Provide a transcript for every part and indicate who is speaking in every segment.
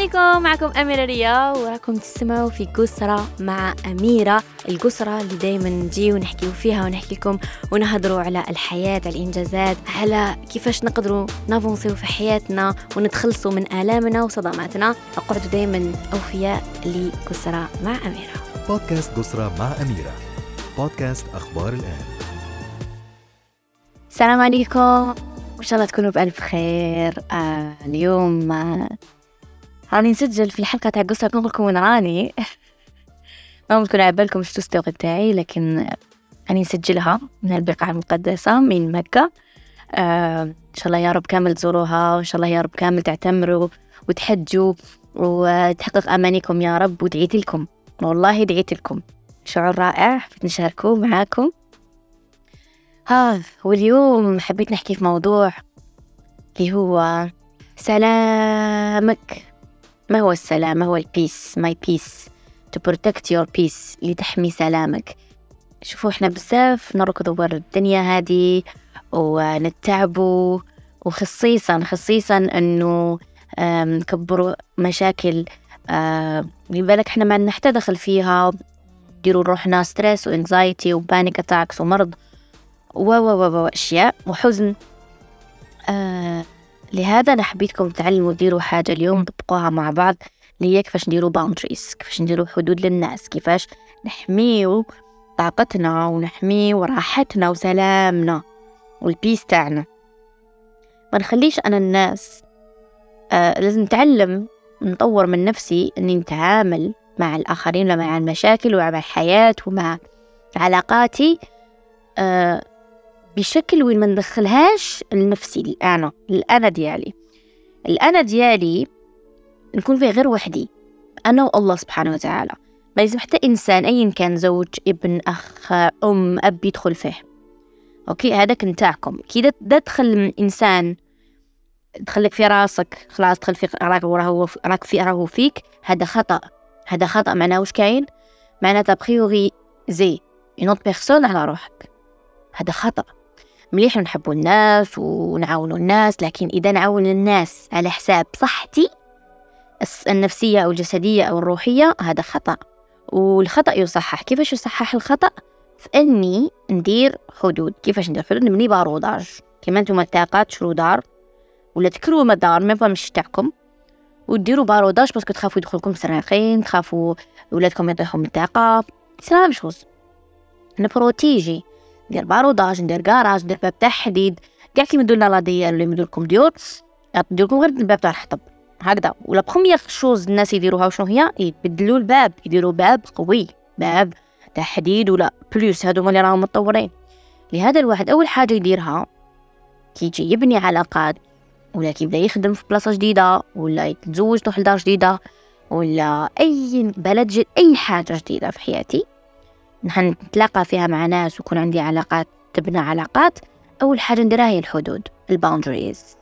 Speaker 1: عليكم. معكم أميرة ريا وراكم تسمعوا في قسرة مع أميرة. القسرة اللي دايما نجي ونحكي فيها ونحكي لكم ونهضروا على الحياة على الإنجازات على كيفاش نقدروا نافونسيو في حياتنا ونتخلصوا من آلامنا وصدماتنا. اقعدوا دايما أوفياء لقسرة مع أميرة.
Speaker 2: بودكاست قسرة مع أميرة. بودكاست أخبار الآن.
Speaker 1: السلام عليكم. وإن شاء الله تكونوا بألف خير. آه اليوم آه راني نسجل في الحلقة تاع قصة نقول لكم وين راني. ما تكون على بالكم شتو تاعي لكن راني نسجلها من البقعة المقدسة من مكة. آه إن شاء الله يا رب كامل تزوروها وإن شاء الله يا رب كامل تعتمروا وتحجوا وتحقق أمانيكم يا رب ودعيت لكم. والله دعيت لكم. شعور رائع حبيت نشاركه معاكم. ها واليوم حبيت نحكي في موضوع اللي هو سلامك. ما هو السلام؟ ما هو ال peace my peace to protect your peace لتحمي سلامك. شوفوا إحنا بزاف نركض ورا الدنيا هذه ونتعبوا وخصيصا خصيصا إنه نكبروا مشاكل بالك إحنا ما نحتى دخل فيها. نديروا روحنا stress و anxiety و panic attacks ومرض. و و و أشياء وحزن. آه لهذا أنا حبيتكم تعلموا ديروا حاجة اليوم طبقوها مع بعض اللي هي كيفاش نديروا boundaries كيفاش نديروا حدود للناس كيفاش نحميو طاقتنا ونحميو راحتنا وسلامنا وال peace تاعنا. ما نخليش أنا الناس آه لازم نتعلم نطور من نفسي أني نتعامل مع الآخرين ومع المشاكل ومع الحياة ومع علاقاتي آه بشكل وين ما ندخلهاش لنفسي الأنا الأنا ديالي. الأنا ديالي نكون فيه غير وحدي أنا والله سبحانه وتعالى. ما لازم حتى إنسان أيا كان زوج ابن أخ أم أب يدخل فيه. okay؟ هذاك نتاعكم كي تدخل من إنسان تخليك في راسك خلاص تدخل في راك وراه راك في راهو فيك هذا خطأ. هذا خطأ. معناه واش كاين؟ معناه ت prioriser une personne على روحك. هذا خطأ. مليح نحبوا الناس ونعاونوا الناس لكن إذا نعاون الناس على حساب صحتي النفسية أو الجسدية أو الروحية هذا خطأ. والخطأ يصحح. كيفاش يصحح الخطأ؟ في أني ندير حدود. كيفاش ندير؟ حدود نبني barreaudage كما أنتم الطاقات تشرو دار ولا تكروا مدار ما مش تاعكم وديروا باروداج باسكو تخافوا يدخلكم سراقين تخافوا ولادكم يطيحوا من الطاقة. سلام بشوز نبروتيجي ندير باروداج ندير كراج ندير باب تاع حديد كاع كيما يمدولنا لا ديال ولا يمدولكم ديور يديركم غير الباب تاع الحطب. هكذا. ولا بخومييغ شوز الناس يديروها وشنو هي؟ يبدلوا الباب يديروا باب قوي باب تاع حديد ولا بلوس هادو اللي راهم متطورين. لهذا الواحد أول حاجة يديرها كي يجي يبني علاقات. ولا كي يبدا يخدم في بلاصة جديدة ولا يتزوج تروح لدار جديدة ولا أي بلد جديد أي حاجة جديدة في حياتي. نتلاقى فيها مع ناس ويكون عندي علاقات تبنى علاقات أول حاجة نديرها هي الحدود ال boundaries.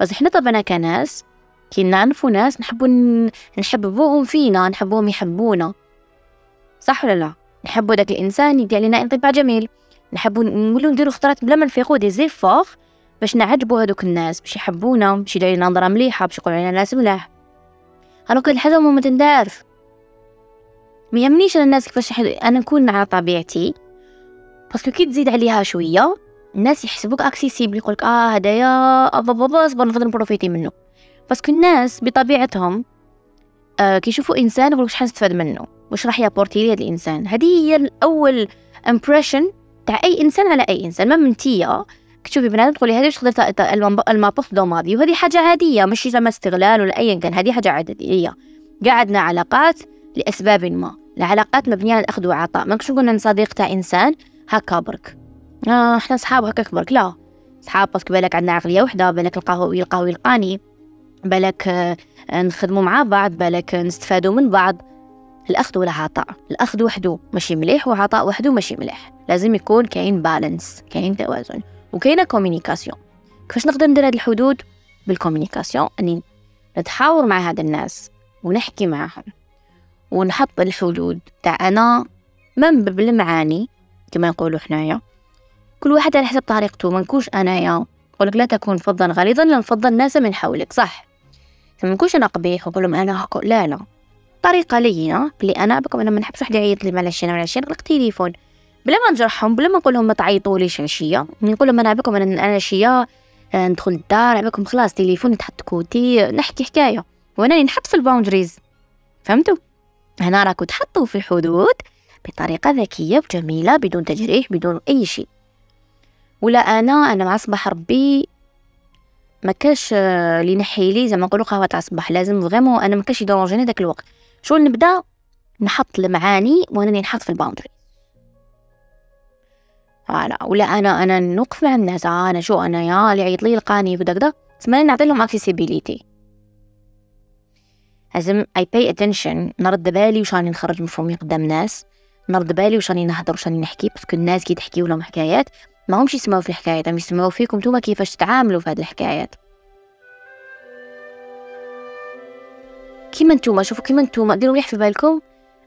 Speaker 1: بس إحنا طبعا كناس كي نعرفوا ناس نحبوا نحببوهم فينا نحبوهم يحبونا. صح ولا لا؟ نحبوا داك الإنسان يدي علينا انطباع جميل. نحبوا نقولوا نديروا خطرات بلا ما نفيقوا des efforts باش نعجبوا هذوك الناس باش يحبونا باش يديروا نظره مليحة باش يقولوا علينا ناس ملاح. هلوك الحاجة ما تندار ما يهمنيش الناس كيفاش أنا نكون على طبيعتي. parce que كي تزيد عليها شوية الناس يحسبوك accessible يقولك آه هدايا صبر نقدر ن profiter منه. parce que الناس بطبيعتهم آه كي يشوفوا إنسان يقولك شحال نستفاد منه؟ واش راح ي apporter لي هذا الإنسان؟ هذه هي الأول impression تاع أي إنسان على أي إنسان. حتى نتيا تشوفي بنادم تقولي هذه واش تقدر دو ماضي وهذه حاجة عادية ماشي زعما استغلال ولا ايا كان. هذه حاجة عادية. قعدنا علاقات لأسباب ما. العلاقات مبنية على الأخذ وعطاء ما قلنا صديق تاع إنسان هكا برك. آه إحنا صحاب هكاك برك. لا. صحاب parce que بالك عندنا عقلية وحدة بالك القهوة يلقاو يلقاني. بالك آه نخدموا مع بعض بالك نستفادوا من بعض. الأخذ والعطاء. الأخذ وحده ماشي مليح وعطاء وحده ماشي مليح. لازم يكون كاين balance كاين توازن وكاينة communication كيفاش نقدر ندير هاد الحدود؟ بال communication أني نتحاور مع هاد الناس ونحكي معاهم. ونحط الحدود. تاع أنا من بالمعاني كما نقولوا حنايا. كل واحد على حسب طريقته ما نكونش أنايا. يقولك لا تكون فظا غليظا لانفض الناس من حولك صح. ما نكونش أنا قبيح ونقول أنا هكا لا لا. طريقة لينة بلي أنا بكم أنا ما نحبش واحد يعيط لي معلش أنا معلش نغلق تليفون. بلا ما نجرحهم بلا ما نقول لهم ما تعيطوليش عشية. نقول لهم أنا بكم أنا عشية آه، ندخل الدار عباكم خلاص تليفون يتحط côté نحكي حكاية. وأنا نحط في ال boundaries. فهمتوا؟ هنا راكو تحطوا في الحدود بطريقة ذكية وجميلة بدون تجريح بدون أي شيء. ولا أنا أنا مع صباح ربي ما كاش آه، اللي نحي لي زعما نقولوا قهوة تاع الصباح لازم vraiment أنا ما كاش ي dérange ني داك الوقت. شو نبدأ؟ نحط المعاني وأنا نحط في ال boundary. voilà. ولا أنا أنا نوقف مع الناس آه أنا شو أنا يا اللي عيط لي يلقاني بدا كدا. تسمى نعطي لهم accessibilité لازم I pay attention نرد بالي واش راني نخرج مفهومي قدام ناس. نرد بالي واش راني نهضر واش راني نحكي parce que الناس كي تحكيو لهم حكايات ما همش يسمعوا في الحكايات. هم يسمعوا فيكم نتوما كيفاش تتعاملوا في هذه الحكايات. كيما نتوما شوفوا كيما نتوما ديروا مليح في بالكم.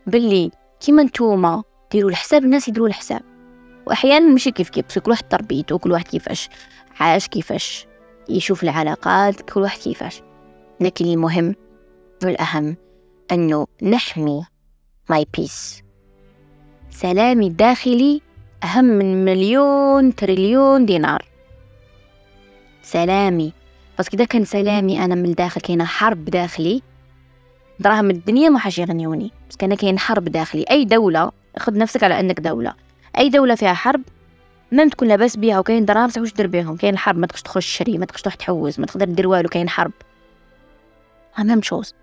Speaker 1: باللي كيما نتوما ديروا الحساب الناس يديروا الحساب. وأحيانا ماشي كيف كيف كل واحد تربيته كل واحد كيفاش عاش كيفاش يشوف العلاقات كل واحد كيفاش. لكن المهم والأهم أنه نحمي my peace سلامي الداخلي أهم من مليون تريليون دينار. سلامي. بس كده كان سلامي أنا من الداخل كاينة حرب داخلي. دراهم الدنيا ما حاش يغنيوني. بس كان كاين حرب داخلي. أي دولة خذ نفسك على أنك دولة. أي دولة فيها حرب ما تكون لاباس بيها وكاين دراهم واش دير بيهم. كاين الحرب ما تقدرش تخش تشري ما تقدرش تروح تحوز ما تقدر دير والو كاين حرب. même chose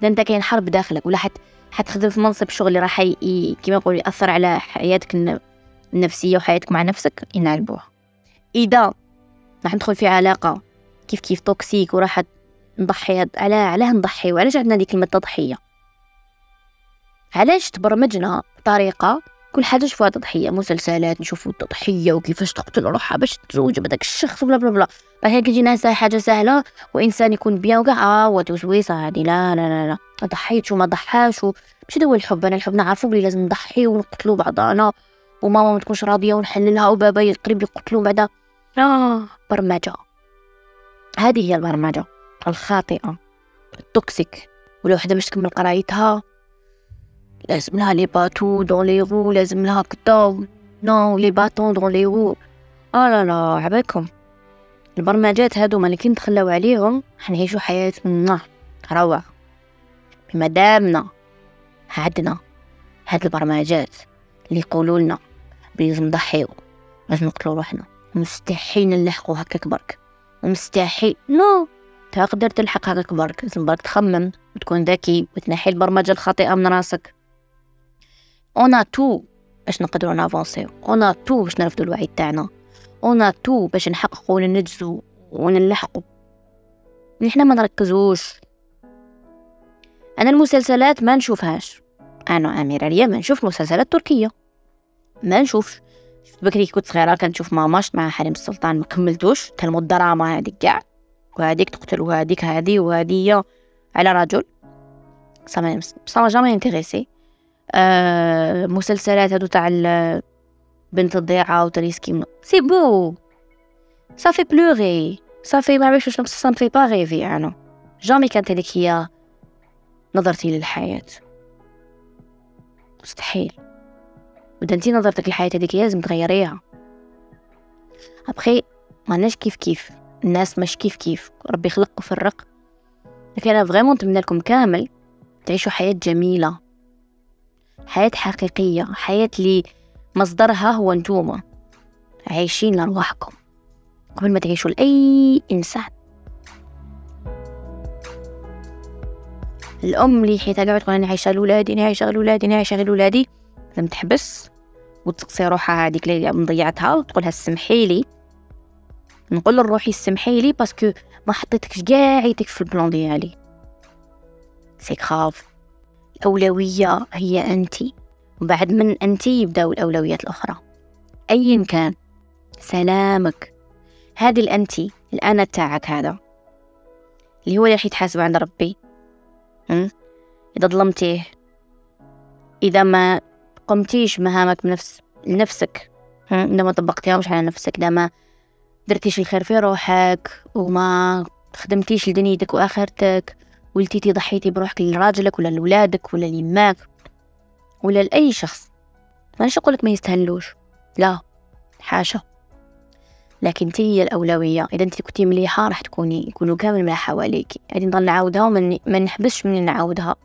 Speaker 1: اذا انت كاين حرب داخلك ولا حت حتخدم في منصب شغل راح كيما نقول يأثر على حياتك النفسية وحياتك مع نفسك؟ ينعلبوها إذا راح ندخل في علاقة كيف كيف toxique وراح نضحي على علاه نضحي وعلاش عندنا ديك كلمه تضحية؟ علاش تبرمجنا بطريقه كل حاجة نشوفها تضحية مسلسلات نشوفوا التضحية وكيفاش تقتل روحها باش تتزوج بهذاك الشخص blah blah blah. بعد هيك كيجينا حاجة سهلة وإنسان يكون بيان وكاع آه وتوسويسه هادي لا لا لا لا. ضحيت وما ضحاش ماشي هو الحب. أنا الحب نعرفو بلي لازم نضحي ونقتلو بعضانا وماما ما تكونش راضية ونحللها وبابا يقرب يقتلو بعدا. آه برمجة. هذه هي البرمجة الخاطئة ال toxique ولو وحده باش تكمل قرايتها لازم لها les bâtons dans les roues لازم لها كدا no les bâtons dans les roues آه لا لا عباكم البرمجات هادو اللي كي نتخلاو عليهم حنعيشو حياة روعة. بما دامنا عندنا هاد البرمجات اللي يقولوا لنا لازم نضحيو. لازم نقتلو روحنا. مستحيل نلحقو هكاك برك. مستحيل. no تقدر تلحق هكاك برك. لازم برك تخمم وتكون ذكي وتنحي البرمجة الخاطئة من راسك. اون تو باش نقدروا نافونسيو اون تو باش نرفدوا الوعي تاعنا اون تو باش نحققوا وننجزوا ونلحقوا نحنا ما نركزوش أنا المسلسلات ما نشوفهاش أنا اميره ريا ما نشوف مسلسلات تركيه ما نشوفش شفت بكري كنت صغيره كنشوف ماماش مع حريم السلطان ما كملتوش تلمو الدراما هذيك كاع وهذيك تقتل وهذيك هذه وهذه على رجل سا ما جامي انتريسي آه مسلسلات هادو تاع بنت الضيعة وتريسكي سي بو صافي بلوغي صافي ما عرفتش واش سا في با ريفي أنا. جامي كانت هذيك هي نظرتي للحياة. مستحيل. ودا أنتي نظرتك للحياة هذيك لازم تغيريها. ابخي ماناش كيف كيف. الناس مش كيف كيف. ربي خلق وفرق لكن أنا فريمون نتمنى لكم كامل تعيشوا حياة جميلة. حياة حقيقية حياة لي مصدرها هو نتوما عايشين لأرواحكم. قبل ما تعيشوا لأي إنسان. الأم اللي حيت قاعدة تقول أنا عايشة لولادي أنا عايشة لولادي أنا عايشة لولادي. لازم تحبس. وتقصي روحها هذيك اللي مضيعتها وتقولها سمحي لي. نقول لروحي سمحي لي parce que ما حطيتكش كاع في ال plan ديالي. c'est grave الأولوية هي أنت. وبعد من أنت يبدأوا الأولويات الأخرى. أيا كان. سلامك. هذه الأنت الأنا تاعك هذا. اللي هو اللي راح يتحاسب عند ربي. إذا ظلمتيه. إذا ما قمتيش مهامك بنفس لنفسك. إذا ما طبقتيهمش على نفسك. إذا ما درتيش الخير في روحك وما خدمتيش لدنيتك وآخرتك. ولتيتي ضحيتي بروحك لراجلك ولا لولادك ولا ليماك ولا لأي شخص. مانيش أقولك ما يستهلوش. لا حاشا. لكن انت هي الأولوية. إذا انت كنتي مليحة راح تكوني يكونوا كامل مليحة حواليك يعني نضل نعاودها وما ما نحبسش من نعاودها.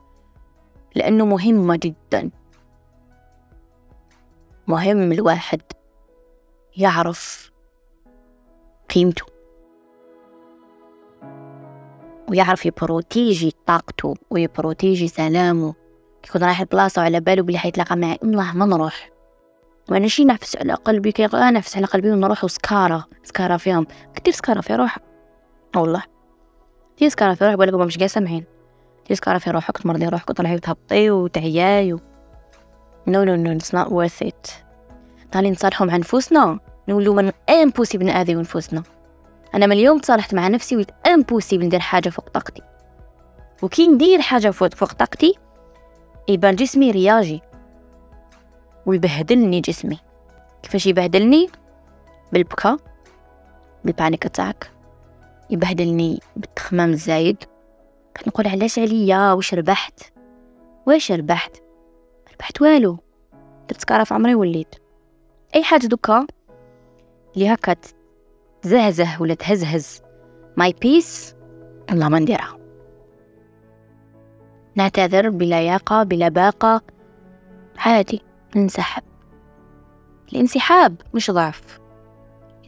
Speaker 1: لأنه مهمة جدا. مهم الواحد يعرف قيمته. ويعرف يبروتيجي طاقته ويبروتيجي سلامه. يكون رايح البلاصة وعلى باله بلي حيتلاقى معي. الله ما نروح. وأنا شي نفس على قلبي كي نفس على قلبي ونروح وسكارة سكارة فيهم. كتير سكارة في روح والله. كتير سكارة في روح بقولك مش جاي سامعين كتير سكارة في روحك. تمرضي روحك وتطلعي وتهبطي وتعياي و... non non non it's not worth it. طالي نصالحوا مع نفوسنا نقولوا من impossible نأذي نفوسنا أنا من اليوم تصالحت مع نفسي وليت impossible ندير حاجة فوق طاقتي. وكي ندير حاجة فوق, فوق طاقتي يبان جسمي رياجي. ويبهدلني جسمي. كيفاش يبهدلني؟ بالبكاء بالبانيك اتاك يبهدلني بالتخمام الزايد. كنقول علاش عليا؟ واش ربحت؟ واش ربحت؟ ربحت والو. درت كارا في عمري وليت. أي حاجة دوكا. اللي هكا تزهزه ولا تهزهز. ماي بيس الله ما نديرها. نعتذر بلياقة بلا باقة. عادي ننسحب الانسحاب مش ضعف.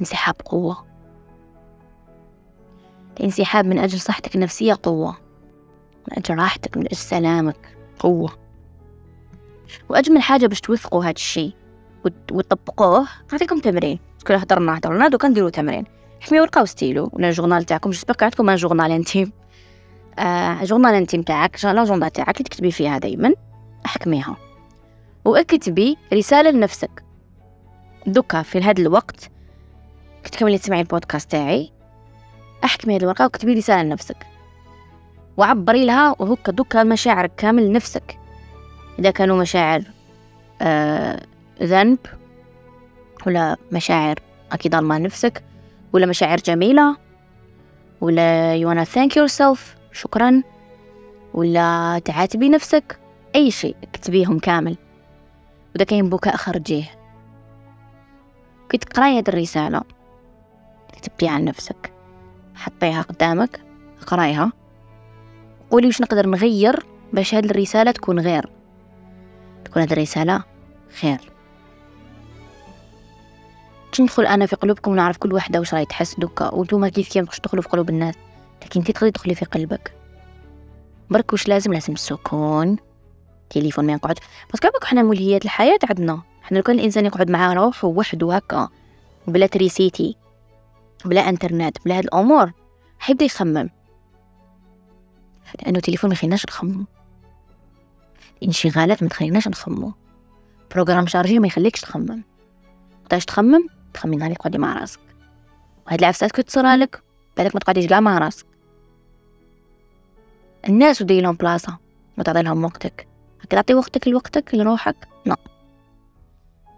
Speaker 1: انسحاب قوة. الانسحاب من أجل صحتك النفسية قوة. من أجل راحتك من أجل سلامك قوة. وأجمل حاجة باش توثقوا هاد الشي وتطبقوه نعطيكم تمرين. كل هضرنا هضرنا دوكا نديرو تمرين. حميو ورقة وستيلو ولا الجورنال تاعكم جسبك عندكم جورنال انتيم. آه جورنال انتيم تاعك لاجوندا تاعك اللي تكتبي فيها دايما احكميها واكتبي رسالة لنفسك. دوكا في هذا الوقت كنت كملي تسمعي البودكاست تاعي احكمي هذه الورقة وكتبي رسالة لنفسك. وعبري لها وهكا دوكا مشاعرك كامل لنفسك. إذا كانوا مشاعر آه ذنب ولا مشاعر. أكيد ظلمة نفسك. ولا مشاعر جميلة. ولا you wanna thank yourself. شكرا. ولا تعاتبي نفسك. أي شيء اكتبيهم كامل. وإذا كاين بكاء خرجيه كي تقراي هاد الرسالة. كتبتيها عن نفسك. حطيها قدامك. قرايها قولي واش نقدر نغير باش هاد الرسالة تكون غير. تكون هاد الرسالة خير ندخل أنا في قلوبكم ونعرف كل وحدة واش راهي تحس دوكا وانتوما كيف كيف باش تدخلوا في قلوب الناس. لكن انت تقدري تدخلي في قلبك. برك واش لازم؟ لازم السكون. تليفون ما يقعد. بس كابك حنا موليات الحياة عندنا. حنا لو كان الإنسان يقعد مع روحه وحده هكا بلا تريسيتي بلا إنترنت بلا هاد الأمور حيبدا يخمم. لأنه التليفون ما يخليناش نخمم الانشغالات ما تخليناش نخمم programme chargé ما يخليكش تخمم. تقدرش تخمم؟ تخمين عليك قعدي مع راسك. وهاد العفسات كي تصرى لك بالك ما تقعديش كاع مع راسك. الناس ودي لهم بلاصة ما لهم وقتك. هكا تعطي وقتك لوقتك لروحك؟ لا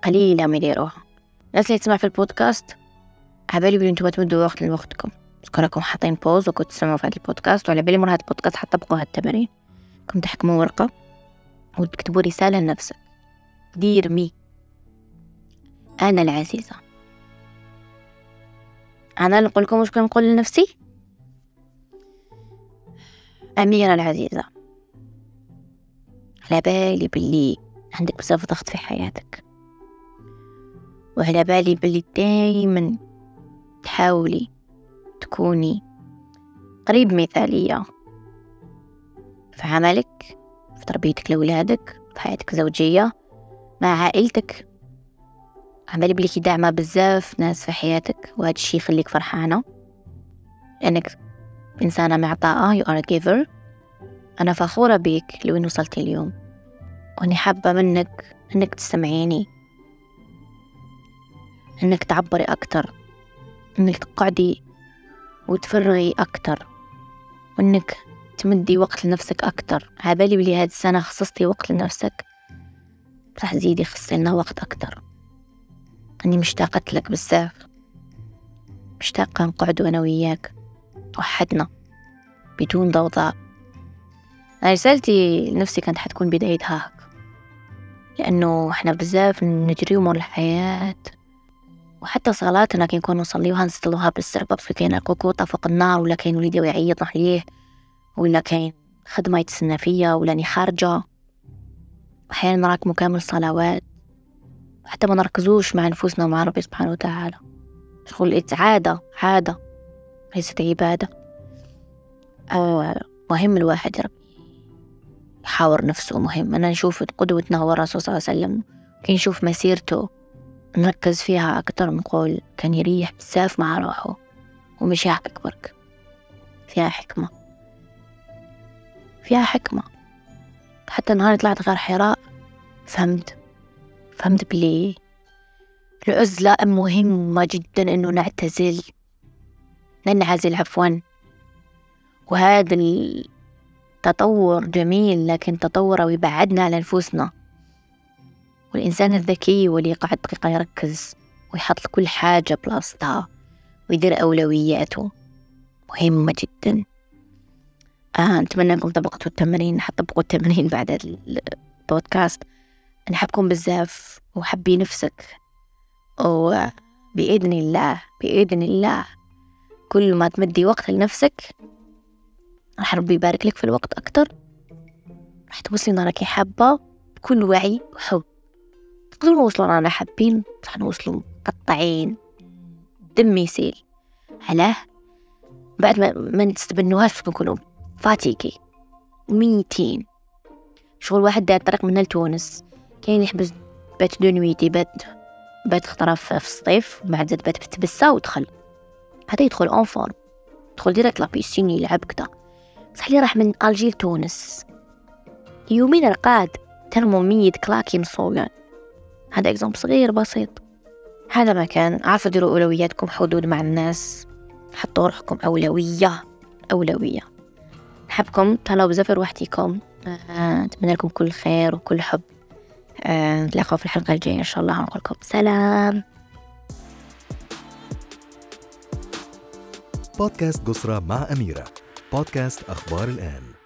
Speaker 1: قليلة ما يديروها الناس اللي تسمع في البودكاست عبالي بلي نتوما تمدوا وقت لوقتكم. راكم حاطين pause وكنت تسمعوا في هذا البودكاست وعلى بالي مر هذا البودكاست حطبقوا هاد التمارين. كنت تحكموا ورقة وتكتبوا رسالة لنفسك. دير مي أنا العزيزة. أنا نقول لكم واش كنقول لنفسي؟ أميرة العزيزة. على بالي بلي عندك بزاف ضغط في حياتك. وعلى بالي بلي دايما تحاولي تكوني قريب مثالية في عملك في تربيتك لأولادك في حياتك الزوجية مع عائلتك. عمالي بلي داعمة بزاف ناس في حياتك وهذا الشي يخليك فرحانة. لأنك إنسانة معطاءة you are a giver. أنا فخورة بيك لوين وصلتي اليوم. وأني حابة منك أنك تستمعيني. أنك تعبري أكتر. أنك تقعدي وتفرغي أكتر. وأنك تمدي وقت لنفسك أكتر. عبالي بلي هاد السنة خصصتي وقت لنفسك. راح تزيدي خصي لنا وقت أكتر. أني مشتاقة لك بزاف. مشتاقة نقعد أنا وياك وحدنا بدون ضوضاء. رسالتي لنفسي كانت حتكون بدايتها هيك لأنه إحنا بزاف نجري أمور الحياة وحتى صلاتنا كي نكون نصليوها نستلوها بالسربة في كاين القوقوطة فوق النار ولا كاين وليدي ويعيط عليه ولا كاين خدمة يتسنى فيا ولا خارجة. أحيانا نراكمو كامل صلوات. حتى ما نركزوش مع نفوسنا ومع ربي سبحانه وتعالى. شغل عادة عادة. ليست عبادة. آه مهم الواحد يحاور نفسه مهم. أنا نشوف قدوتنا هو الرسول صلى الله عليه وسلم. كي نشوف مسيرته نركز فيها أكتر نقول كان يريح بزاف مع روحه. ومش يحكك برك فيها حكمة. فيها حكمة. حتى نهار طلعت غار حراء فهمت. فهمت بلي؟ العزلة مهمة جدا إنه نعتزل. ننعزل عفوا. وهذا التطور جميل لكن تطوره يبعدنا على نفوسنا والإنسان الذكي واللي قاعد دقيقة يركز ويحط كل حاجة بلاصتها ويدير أولوياته. مهمة جدا. آه نتمنى أنكم طبقتوا التمرين. حطبقوا التمرين بعد البودكاست. نحبكم بزاف وحبي نفسك. وبإذن الله بإذن الله. كل ما تمدي وقت لنفسك راح ربي يبارك لك في الوقت أكتر. راح توصلي نارك حابة بكل وعي وحب. تقدروا نوصلوا رانا حابين؟ راح نوصلوا مقطعين. دم يسيل علاه بعد ما ما نستبنوهاش نكونوا فاتيكي. ميتين. شغل واحد داير طريق من لتونس. كاين يحبس بات دو نويتي بات بات خطرة في الصيف بعد زاد بات بتبسا ودخل. هذا يدخل اون فورم يدخل ديريكت لابيسين يلعب كدا. صح لي راح من الجي لتونس. يومين رقاد ترمومية كلاكي مصوغان. هذا اكزومبل صغير بسيط. هذا مكان عارفة ديروا أولوياتكم حدود مع الناس. حطوا روحكم أولوية أولوية. نحبكم تهلاو بزاف روحتيكم. آه، نتمنى لكم كل خير وكل حب. آه، نتلاقوا في الحلقة الجاية إن شاء الله. نقول لكم سلام.
Speaker 2: بودكاست قصرى مع أميرة. بودكاست أخبار الآن.